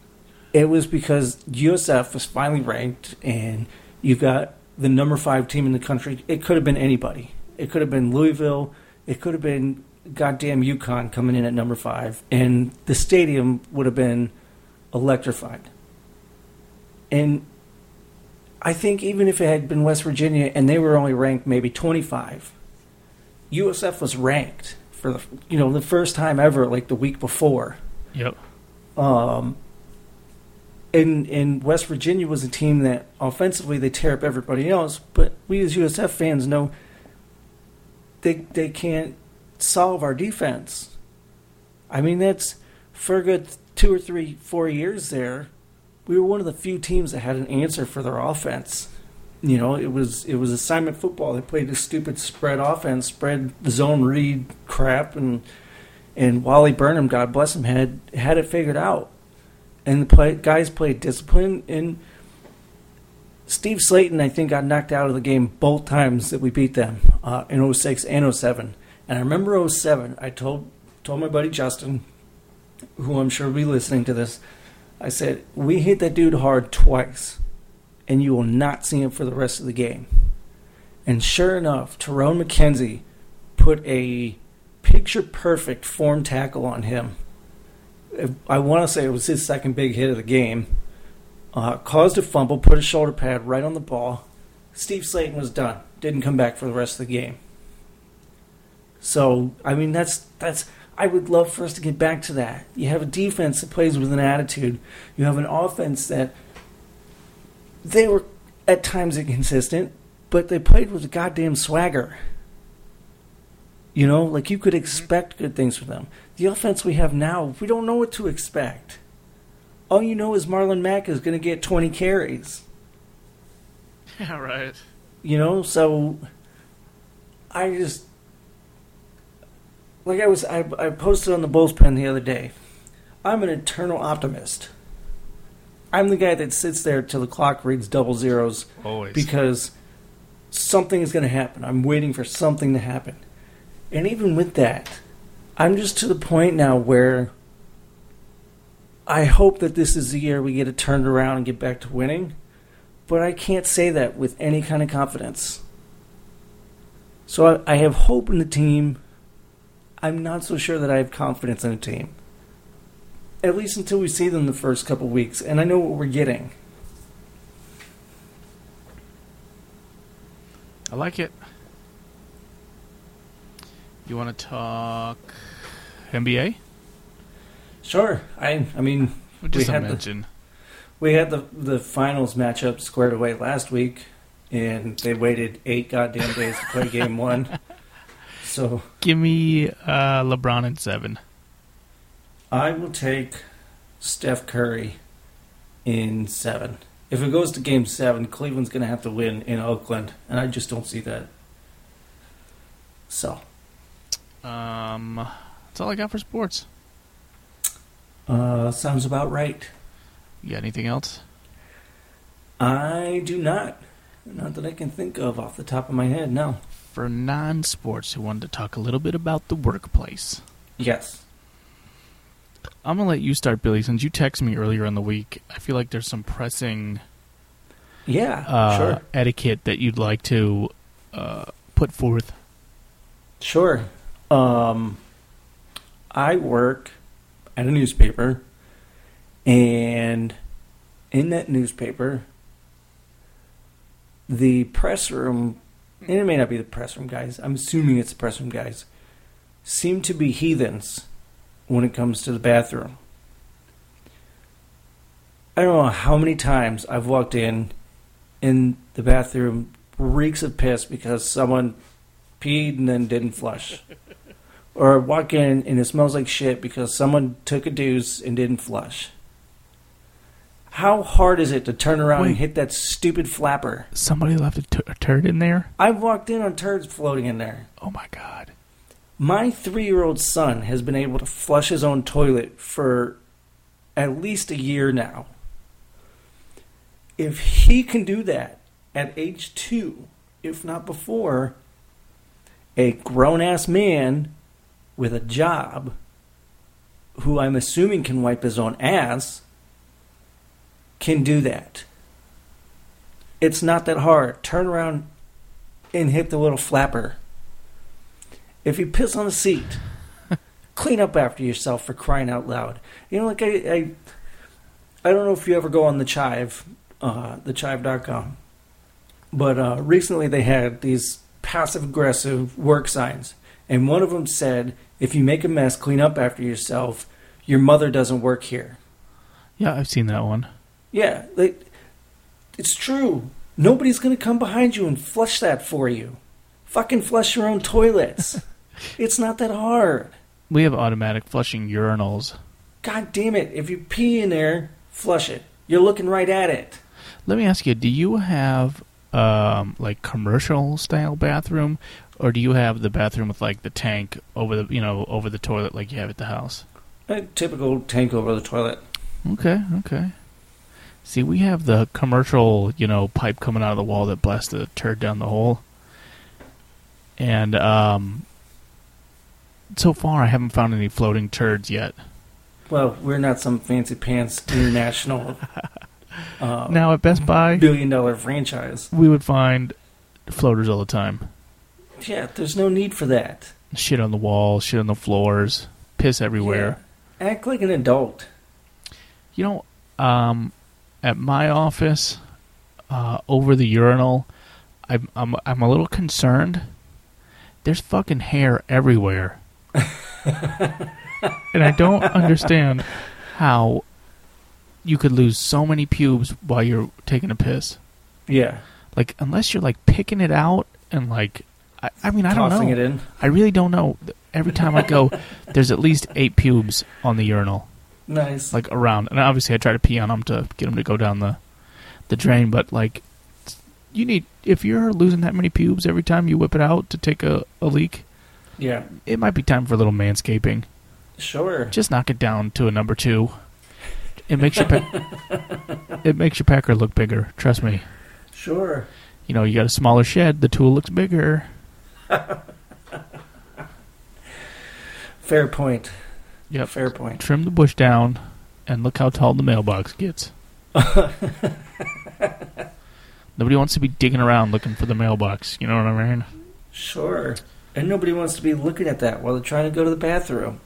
it was because USF was finally ranked, and you got the number five team in the country. It could have been anybody. It could have been Louisville. It could have been goddamn UConn coming in at number five, and the stadium would have been electrified. And I think even if it had been West Virginia and they were only ranked maybe 25, USF was ranked for the you know the first time ever, like the week before. Yep. Um, and and West Virginia was a team that offensively they tear up everybody else, but we as USF fans know they they can't solve our defense. I mean that's for a good two or three, four years there. We were one of the few teams that had an answer for their offense. You know, it was it was assignment football. They played this stupid spread offense, spread zone read crap, and and Wally Burnham, God bless him, had had it figured out. And the play, guys played discipline. And Steve Slaton, I think, got knocked out of the game both times that we beat them uh, in 06 and 07. And I remember 07, I told told my buddy Justin, who I'm sure will be listening to this, I said, We hit that dude hard twice, and you will not see him for the rest of the game. And sure enough, Tyrone McKenzie put a picture perfect form tackle on him. I want to say it was his second big hit of the game. Uh, caused a fumble, put a shoulder pad right on the ball. Steve Slaton was done. Didn't come back for the rest of the game. So I mean, that's that's. I would love for us to get back to that. You have a defense that plays with an attitude. You have an offense that they were at times inconsistent, but they played with a goddamn swagger. You know, like you could expect good things from them. The offense we have now, we don't know what to expect. All you know is Marlon Mack is going to get 20 carries. Yeah, right. You know, so I just like I was I, I posted on the Bulls pen the other day. I'm an eternal optimist. I'm the guy that sits there till the clock reads double zeros Always. because something is going to happen. I'm waiting for something to happen. And even with that, I'm just to the point now where I hope that this is the year we get it turned around and get back to winning. But I can't say that with any kind of confidence. So I, I have hope in the team. I'm not so sure that I have confidence in the team. At least until we see them the first couple weeks, and I know what we're getting. I like it. You want to talk NBA? Sure. I I mean Just We had the- we had the the finals matchup squared away last week and they waited eight goddamn days to play game one. So Give me uh, LeBron and seven. I will take Steph Curry in seven. If it goes to game seven, Cleveland's gonna have to win in Oakland, and I just don't see that. So Um, that's all I got for sports. uh sounds about right. You got anything else? I do not. Not that I can think of off the top of my head, no. For non-sports, who wanted to talk a little bit about the workplace. Yes. I'm gonna let you start, Billy, since you texted me earlier in the week. I feel like there's some pressing Yeah, uh, sure. etiquette that you'd like to uh, put forth. Sure. Um, I work at a newspaper, and in that newspaper, the press room, and it may not be the press room guys, I'm assuming it's the press room guys, seem to be heathens when it comes to the bathroom. I don't know how many times I've walked in, and the bathroom reeks of piss because someone peed and then didn't flush. or walk in and it smells like shit because someone took a deuce and didn't flush. How hard is it to turn around Wait. and hit that stupid flapper? Somebody left a, t- a turd in there. I've walked in on turds floating in there. Oh my god! My three year old son has been able to flush his own toilet for at least a year now. If he can do that at age two, if not before, a grown ass man with a job who I'm assuming can wipe his own ass can do that. It's not that hard. Turn around and hit the little flapper. If you piss on the seat, clean up after yourself for crying out loud. You know, like I, I, I don't know if you ever go on the Chive, uh, thechive.com, but uh, recently they had these passive aggressive work signs, and one of them said, "If you make a mess, clean up after yourself. Your mother doesn't work here." Yeah, I've seen that one. Yeah, like, it's true. Nobody's gonna come behind you and flush that for you. Fucking flush your own toilets. it's not that hard. We have automatic flushing urinals. God damn it! If you pee in there, flush it. You're looking right at it. Let me ask you: Do you have um, like commercial style bathroom, or do you have the bathroom with like the tank over the you know over the toilet like you have at the house? A typical tank over the toilet. Okay, okay. See, we have the commercial, you know, pipe coming out of the wall that blasts the turd down the hole. And um, so far, I haven't found any floating turds yet. Well, we're not some fancy pants international uh, Now at Best Buy, billion dollar franchise. we would find floaters all the time. Yeah, there's no need for that. Shit on the walls, shit on the floors, piss everywhere. Yeah. Act like an adult. You know, um, at my office, uh, over the urinal, I'm, I'm I'm a little concerned. There's fucking hair everywhere. and I don't understand how you could lose so many pubes while you're taking a piss. Yeah. Like unless you're like picking it out and like I, I mean I don't Tossing know. it in. I really don't know. Every time I go, there's at least eight pubes on the urinal, Nice. like around. And obviously, I try to pee on them to get them to go down the the drain. But like, you need if you're losing that many pubes every time you whip it out to take a, a leak, yeah. it might be time for a little manscaping. Sure. Just knock it down to a number two. It makes your pa- it makes your packer look bigger. Trust me. Sure. You know, you got a smaller shed, the tool looks bigger. Fair point. Yep. Fair point. Trim the bush down, and look how tall the mailbox gets. Nobody wants to be digging around looking for the mailbox. You know what I mean? Sure. And nobody wants to be looking at that while they're trying to go to the bathroom.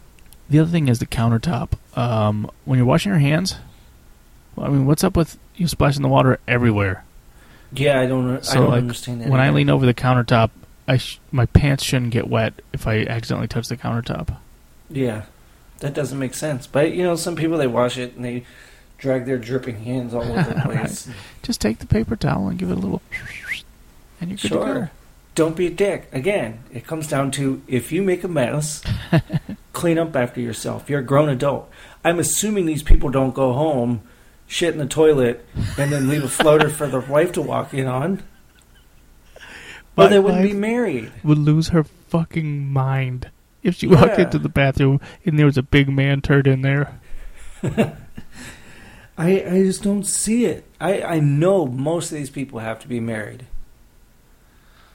The other thing is the countertop. Um, when you're washing your hands, well, I mean, what's up with you splashing the water everywhere? Yeah, I don't. I don't like, understand that. When I lean over the countertop, I sh- my pants shouldn't get wet if I accidentally touch the countertop. Yeah, that doesn't make sense. But you know, some people they wash it and they drag their dripping hands all over the place. Just take the paper towel and give it a little, and you're good to go. Don't be a dick. Again, it comes down to if you make a mess, clean up after yourself. You're a grown adult. I'm assuming these people don't go home, shit in the toilet, and then leave a floater for their wife to walk in on. My they wouldn't be married. would lose her fucking mind if she walked Yeah. into the bathroom and there was a big man turd in there. I, I just don't see it. I, I know most of these people have to be married.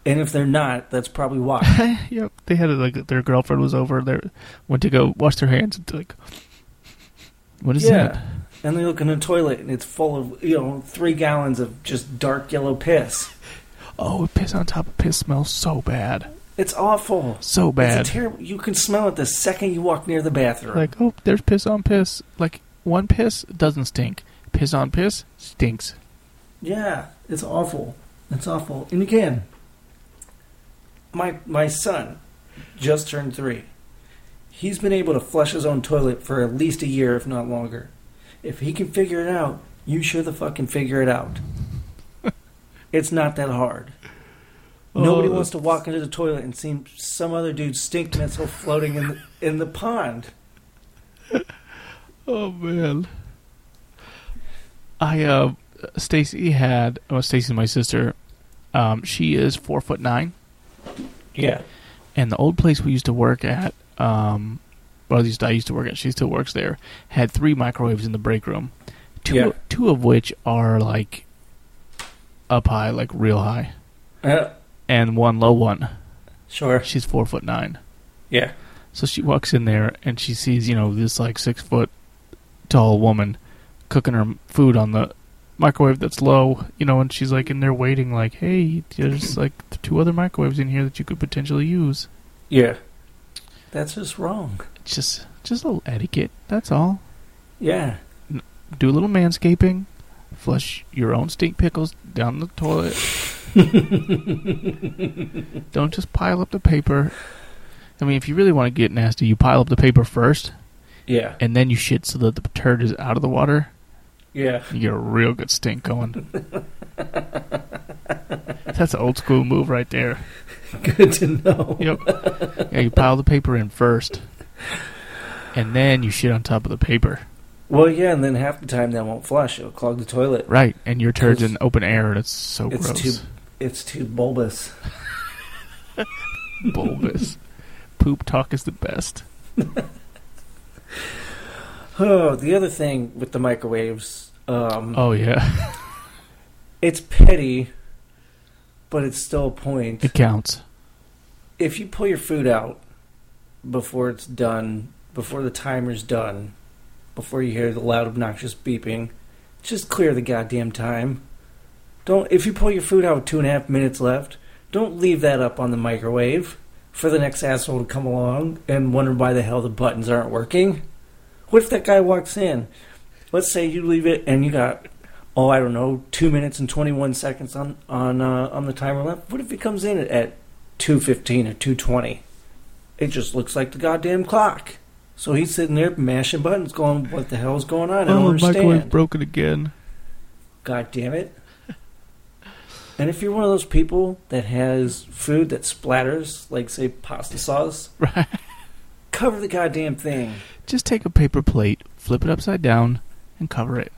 And if they're not, that's probably why. yep, they had it like their girlfriend was over. They went to go wash their hands and like, what is Yeah. that? and they look in the toilet and it's full of, you know, three gallons of just dark yellow piss. Oh, piss on top of piss smells so bad, It's awful. so bad. It's a terrible. You can smell it the second you walk near the bathroom. like, oh, there's piss on piss. Like one piss doesn't stink. Piss on piss stinks. yeah, it's awful. It's awful. And again, my my son just turned three. He's been able to flush his own toilet for at least a year, if not longer. If he can figure it out, you sure the fuck can figure it out. It's not that hard. Nobody Oh, wants to walk into the toilet and see some other dude's stink missile floating in the, in the pond. Oh man. I uh Stacy had oh Stacy's my sister. Um she is four foot nine. Yeah. And the old place we used to work at, um well at least I used to work at, she still works there, had three microwaves in the break room. Two Yeah. two of which are like up high, like real high. Uh, And one low one. sure. She's four foot nine. Yeah. So she walks in there and she sees, you know, this like six foot tall woman cooking her food on the microwave that's low, you know, and she's like in there waiting, like, hey, there's like two other microwaves in here that you could potentially use. Yeah. That's just wrong. Just, just a little etiquette. That's all. Yeah. Do a little manscaping. Flush your own stink pickles down the toilet. Don't just pile up the paper. I mean, if you really want to get nasty, you pile up the paper first, Yeah. and then you shit so that the turd is out of the water. Yeah. You get a real good stink going. That's an old school move right there. Good to know. Yep. Yeah, you pile the paper in first, and then you shit on top of the paper. Well, yeah, and then half the time that won't flush. It'll clog the toilet. Right, and your turd's in open air, and it's so It's gross. too it's too bulbous. bulbous. Poop talk is the best. Oh, the other thing with the microwaves, um, Oh yeah, it's petty, but it's still a point. it counts. if you pull your food out before it's done, before the timer's done, before you hear the loud obnoxious beeping, just clear the goddamn time. Don't if you pull your food out with two and a half minutes left, don't leave that up on the microwave for the next asshole to come along and wonder why the hell the buttons aren't working. What if that guy walks in? Let's say you leave it and you got oh I don't know two minutes and twenty one seconds on on uh, on the timer left. What if he comes in at two fifteen or two twenty? it just looks like the goddamn clock. So he's sitting there mashing buttons, going, "What the hell's going on? I don't oh, understand." microwave broken again. God damn it. And if you're one of those people that has food that splatters, like say pasta sauce, Right. cover the goddamn thing. Just take a paper plate, flip it upside down, and cover it.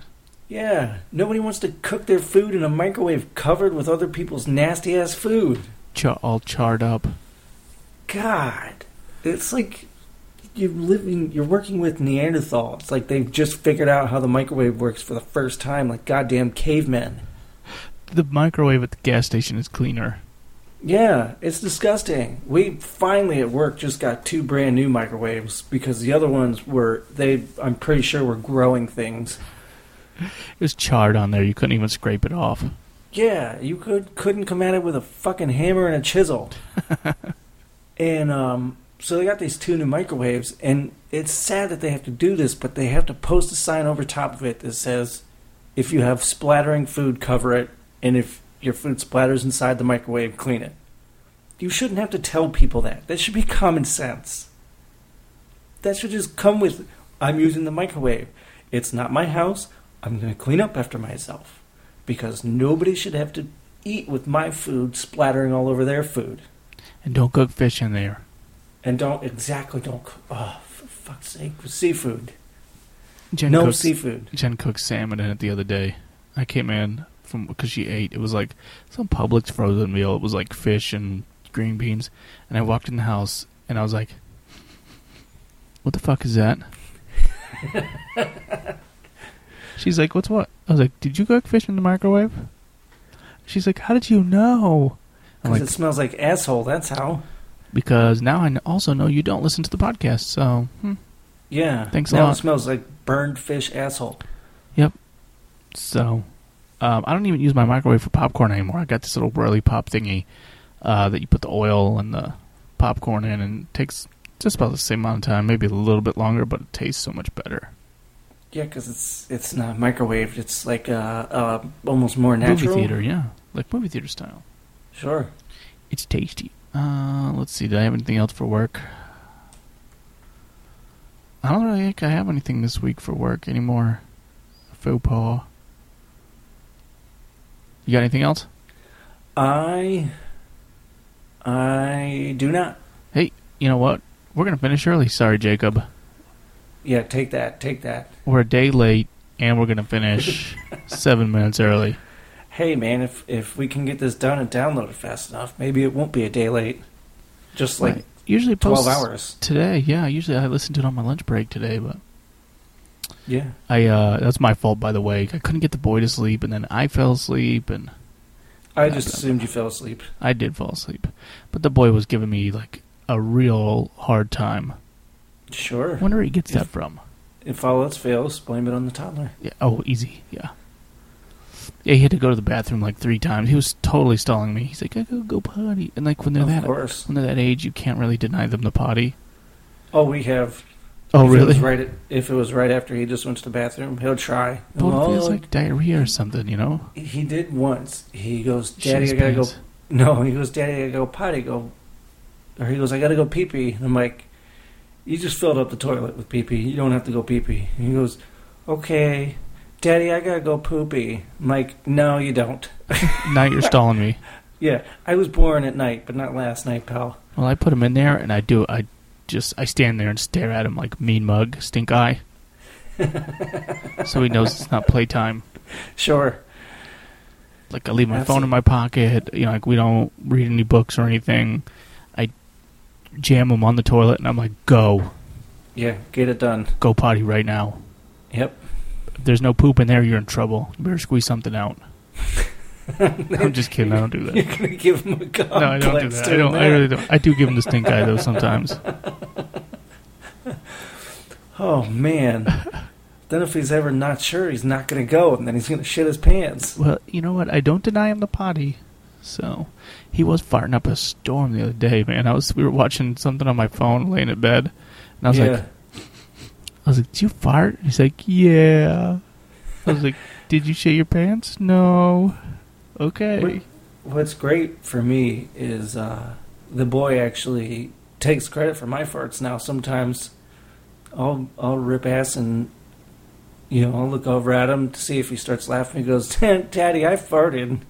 Yeah, nobody wants to cook their food in a microwave covered with other people's nasty ass food. All charred up. God, it's like you're living, you're working with Neanderthals. Like they've just figured out how the microwave works for the first time, like goddamn cavemen. The microwave at the gas station is cleaner. Yeah, it's disgusting. We finally at work just got two brand new microwaves because the other ones were they I'm pretty sure were growing things. It was charred on there. You couldn't even scrape it off. Yeah, you could couldn't come at it with a fucking hammer and a chisel. and um so they got these two new microwaves and it's sad that they have to do this, but they have to post a sign over top of it that says if you have splattering food, cover it, and if your food splatters inside the microwave, clean it. You shouldn't have to tell people that. That should be common sense. That should just come with I'm using the microwave. It's not my house. I'm going to clean up after myself because nobody should have to eat with my food splattering all over their food. And don't cook fish in there. And don't exactly don't cook. Oh, for fuck's sake, seafood. Jen no cooks, seafood. Jen cooked salmon in it the other day. I came in from because she ate. It was like some Publix frozen meal. It was like fish and green beans. And I walked in the house and I was like, "What the fuck is that?" She's like, "What's what?" I was like, "Did you cook fish in the microwave?" She's like, "How did you know?" Because like, it smells like asshole. That's how. "Because now I also know you don't listen to the podcast." So, hmm. Yeah. Thanks a now lot. it smells like burned fish asshole. Yep. So, um, I don't even use my microwave for popcorn anymore. I got this little whirly pop thingy uh, that you put the oil and the popcorn in, and it takes just about the same amount of time, maybe a little bit longer, but it tastes so much better. Yeah, because it's it's not microwaved. It's like uh, uh almost more natural. Movie theater, yeah, like movie theater style. Sure. It's tasty. Uh, let's see. Did I have anything else for work? I don't really think I have anything this week for work anymore. Faux pas. You got anything else? I I do not. Hey, you know what? We're gonna finish early. Sorry, Jacob. Yeah, take that. Take that. We're a day late, and we're gonna finish seven minutes early. Hey man, if if we can get this done and download it fast enough, maybe it won't be a day late. Just like Right. Usually twelve hours. today. Yeah, usually I listened to it on my lunch break today, but Yeah. I uh that's my fault by the way. I couldn't get the boy to sleep, and then I fell asleep, and I just assumed you fell asleep. I did fall asleep. But the boy was giving me like a real hard time. Sure. Wonder where he gets If- that from. If all else fails, blame it on the toddler. Yeah. Oh, easy. Yeah. Yeah, he had to go to the bathroom like three times. He was totally stalling me. He's like, "I gotta go potty," and like when they're of that course. when they're that age, you can't really deny them the potty. Oh, we have. Oh, if really? was right. At, if it was right after he just went to the bathroom, he'll try. But Oh, it feels oh. like diarrhea or something, you know? he did once. He goes, "Daddy, I gotta go." No, he goes, "Daddy, I gotta go potty." Go, or he goes, "I gotta go pee pee." I'm like, "You just filled up the toilet with pee pee. You don't have to go pee pee." He goes, "Okay, Daddy, I gotta go poopy." I'm like, "No, you don't." now you're stalling me. Yeah, I was born at night, but not last night, pal. Well, I put him in there, and I do. I just I stand there and stare at him like mean mug, stink eye. so he knows it's not playtime. Sure. Like I leave my phone in my pocket. You know, like we don't read any books or anything. I jam him on the toilet, and I'm like, "Go, Yeah, get it done. go potty right now." Yep. There's no poop in there, you're in trouble. You better squeeze something out. I'm just kidding. I don't do that. You're that. gonna give him a complex No, I don't do that. I don't. I really don't. I do give him the stink eye though sometimes. Oh man. then if he's ever not sure, he's not gonna go, and then he's gonna shit his pants. Well, you know what? I don't deny him the potty. So he was farting up a storm the other day, man. I was we were watching something on my phone, laying in bed, and I was yeah. like, I was like, "Did you fart?" He's like, "Yeah." I was like, "Did you shit your pants?" No. Okay. What's great for me is uh, the boy actually takes credit for my farts now. Sometimes I'll I'll rip ass and you know I'll look over at him to see if he starts laughing. He goes, "Daddy, I farted."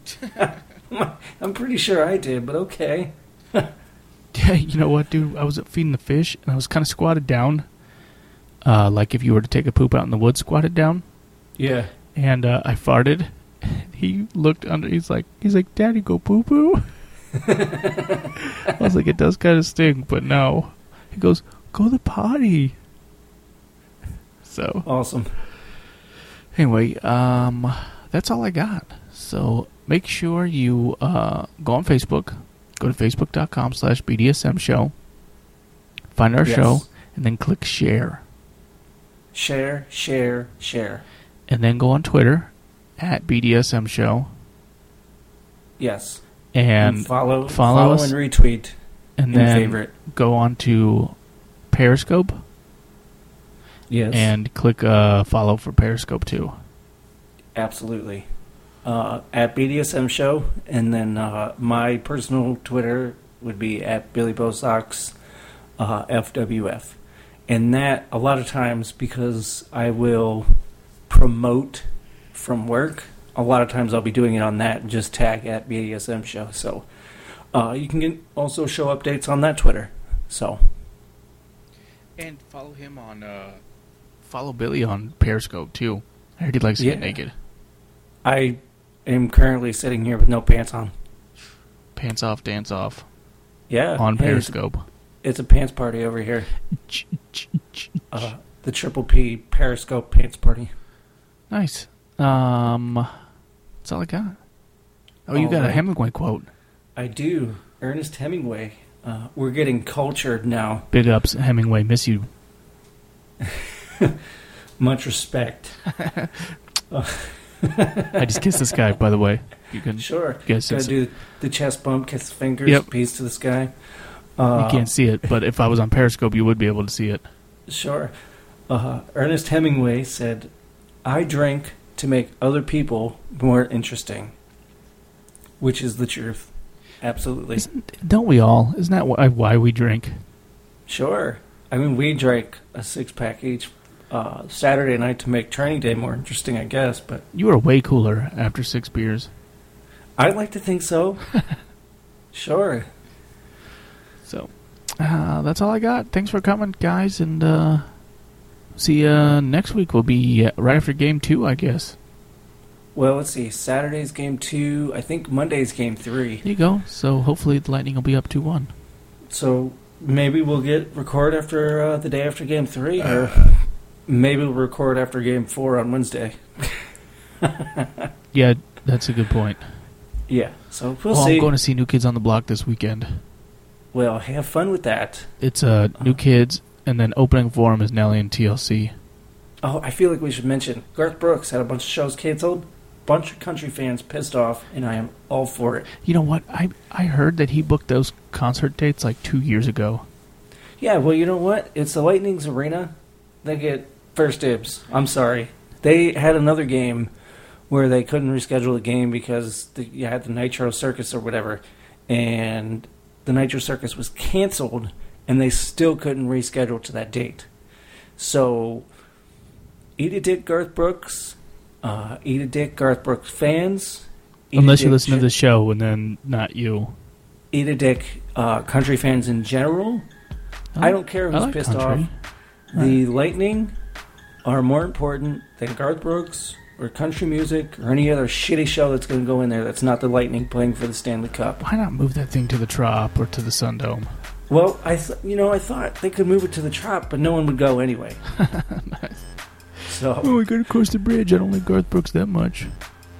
I'm pretty sure I did, but okay. Yeah, you know what, dude? I was feeding the fish, and I was kind of squatted down, uh, like if you were to take a poop out in the woods, squatted down. Yeah. And uh, I farted. He looked under. He's like, he's like, "Daddy, go poo poo." I was like, "It does kind of stink, but no." He goes, "Go to the potty." So Awesome. anyway, um, that's all I got. So make sure you uh, go on Facebook. Go to facebook.com slash BDSM show. Find our Yes. show and then click share. Share, share, share. And then go on Twitter at BDSM show Yes. and follow, follow follow, us. and retweet and and then favorite. go on to Periscope Yes. and click uh, follow for Periscope too. Absolutely. Uh, at BDSM Show, and then uh, my personal Twitter would be at Billy Bosocks uh, FWF. And that, a lot of times, because I will promote from work, a lot of times I'll be doing it on that and just tag at BDSM Show. So uh, you can get also show updates on that Twitter. So, And follow him on. Uh, follow Billy on Periscope too. I heard he likes to get naked. I am currently sitting here with no pants on. Pants off, dance off Yeah. on Periscope. It's a pants party over here. Uh, the Triple P Periscope Pants Party. Nice. Um, that's all I got. Oh, you All got a. Hemingway quote. I do. Ernest Hemingway. Uh, we're getting cultured now. Big ups, Hemingway. Miss you. Much respect. I just kissed this guy, by the way. You can. Sure. Guess Gotta do the chest bump, kiss the fingers, Yep. peace to the sky. Uh, You can't see it, but if I was on Periscope, you would be able to see it. Sure. Uh, Ernest Hemingway said, I drink to make other people more interesting. Which is the truth. Absolutely. Isn't, don't we all? Isn't that why, why we drink? Sure. I mean, we drank a six pack each uh, Saturday night to make training day more interesting, I guess. But You are way cooler after six beers. I'd like to think so. sure. So, uh, that's all I got. Thanks for coming, guys, and uh, see you next week. Will be uh, right after game two, I guess. Well, let's see. Saturday's game two. I think Monday's game three. There you go. So hopefully the Lightning will be up two one. So maybe we'll get record after uh, the day after game three, or maybe we'll record after game four on Wednesday. Yeah, that's a good point. Yeah. So we'll oh, see. I'm going to see New Kids on the Block this weekend. Well, have fun with that. It's uh, New Kids, and then opening for 'em is Nelly and TLC. Oh, I feel like we should mention Garth Brooks had a bunch of shows canceled. Bunch of country fans pissed off, and I am all for it. You know what? I I heard that he booked those concert dates like two years ago. Yeah, well, you know what? It's the Lightning's arena. They get first dibs. I'm sorry. They had another game where they couldn't reschedule the game because the, you had the Nitro Circus or whatever, and the Nitro Circus was canceled, and they still couldn't reschedule to that date. So, eat a dick, Garth Brooks. Uh, eat a dick, Garth Brooks fans. Unless you listen to the show, and then not you. Eat a dick, uh, country fans in general. I don't care who's like pissed country. off. The Lightning are more important than Garth Brooks or country music or any other shitty show that's going to go in there that's not the Lightning playing for the Stanley Cup. Why not move that thing to the Trop or to the Sundome? Well, I th- you know I thought they could move it to the Trop, but no one would go anyway. So Oh, we gotta cross the bridge. I don't like Garth Brooks that much.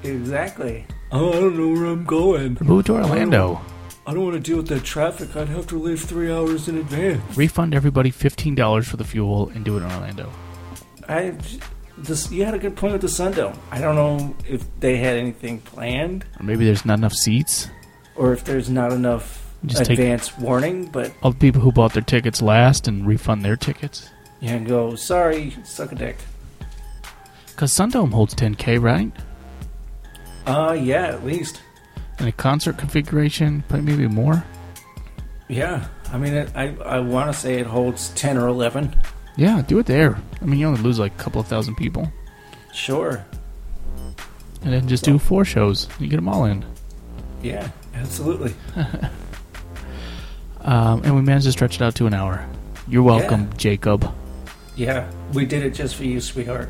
exactly. Oh, I don't know where I'm going. Move to Orlando. Oh, I don't want to deal with that traffic. I'd have to leave three hours in advance. Refund everybody fifteen dollars for the fuel and do it in Orlando. I this you had a good point with the Sundome. I don't know if they had anything planned. Or maybe there's not enough seats. or if there's not enough Just advance warning, but All the people who bought their tickets last and refund their tickets. you can go, sorry, suck a dick. Cause Sundome holds 10k, right? Uh, yeah, at least. And a concert configuration, maybe more. Yeah, I mean, it, I I want to say it holds ten or eleven. Yeah, do it there. I mean, you only lose like a couple of thousand people, Sure. and then just do four shows. You get them all in. Yeah, absolutely. Um, and we managed to stretch it out to an hour. You're welcome, Yeah. Jacob. Yeah, we did it just for you, sweetheart.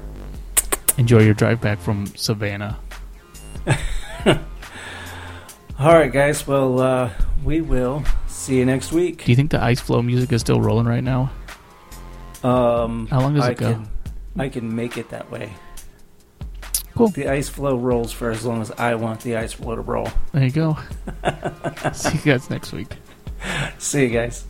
Enjoy your drive back from Savannah. All right, guys. Well, uh, we will see you next week. Do you think the ice flow music is still rolling right now? Um, How long does I it go? Can, I can make it that way. Cool. The ice flow rolls for as long as I want the ice flow to roll. There you go. See you guys next week. See you guys.